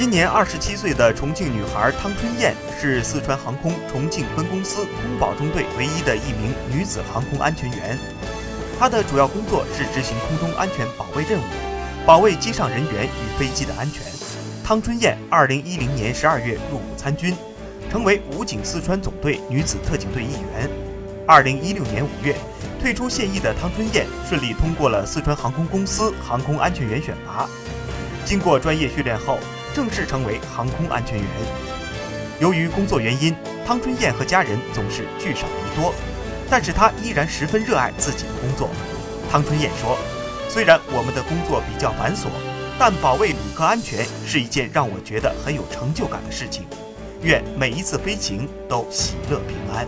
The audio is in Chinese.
今年二十七岁的重庆女孩汤春燕是四川航空重庆分公司空保中队唯一的一名女子航空安全员。她的主要工作是执行空中安全保卫任务，保卫机上人员与飞机的安全。汤春燕二零一零年十二月入伍参军，成为武警四川总队女子特警队一员。二零一六年五月，退出现役的汤春燕顺利通过了四川航空公司航空安全员选拔。经过专业训练后，正式成为航空安全员。由于工作原因，汤春燕和家人总是聚少离多。但是他依然十分热爱自己的工作。汤春燕说：“虽然我们的工作比较繁琐，但保卫旅客安全是一件让我觉得很有成就感的事情。愿每一次飞行都喜乐平安。”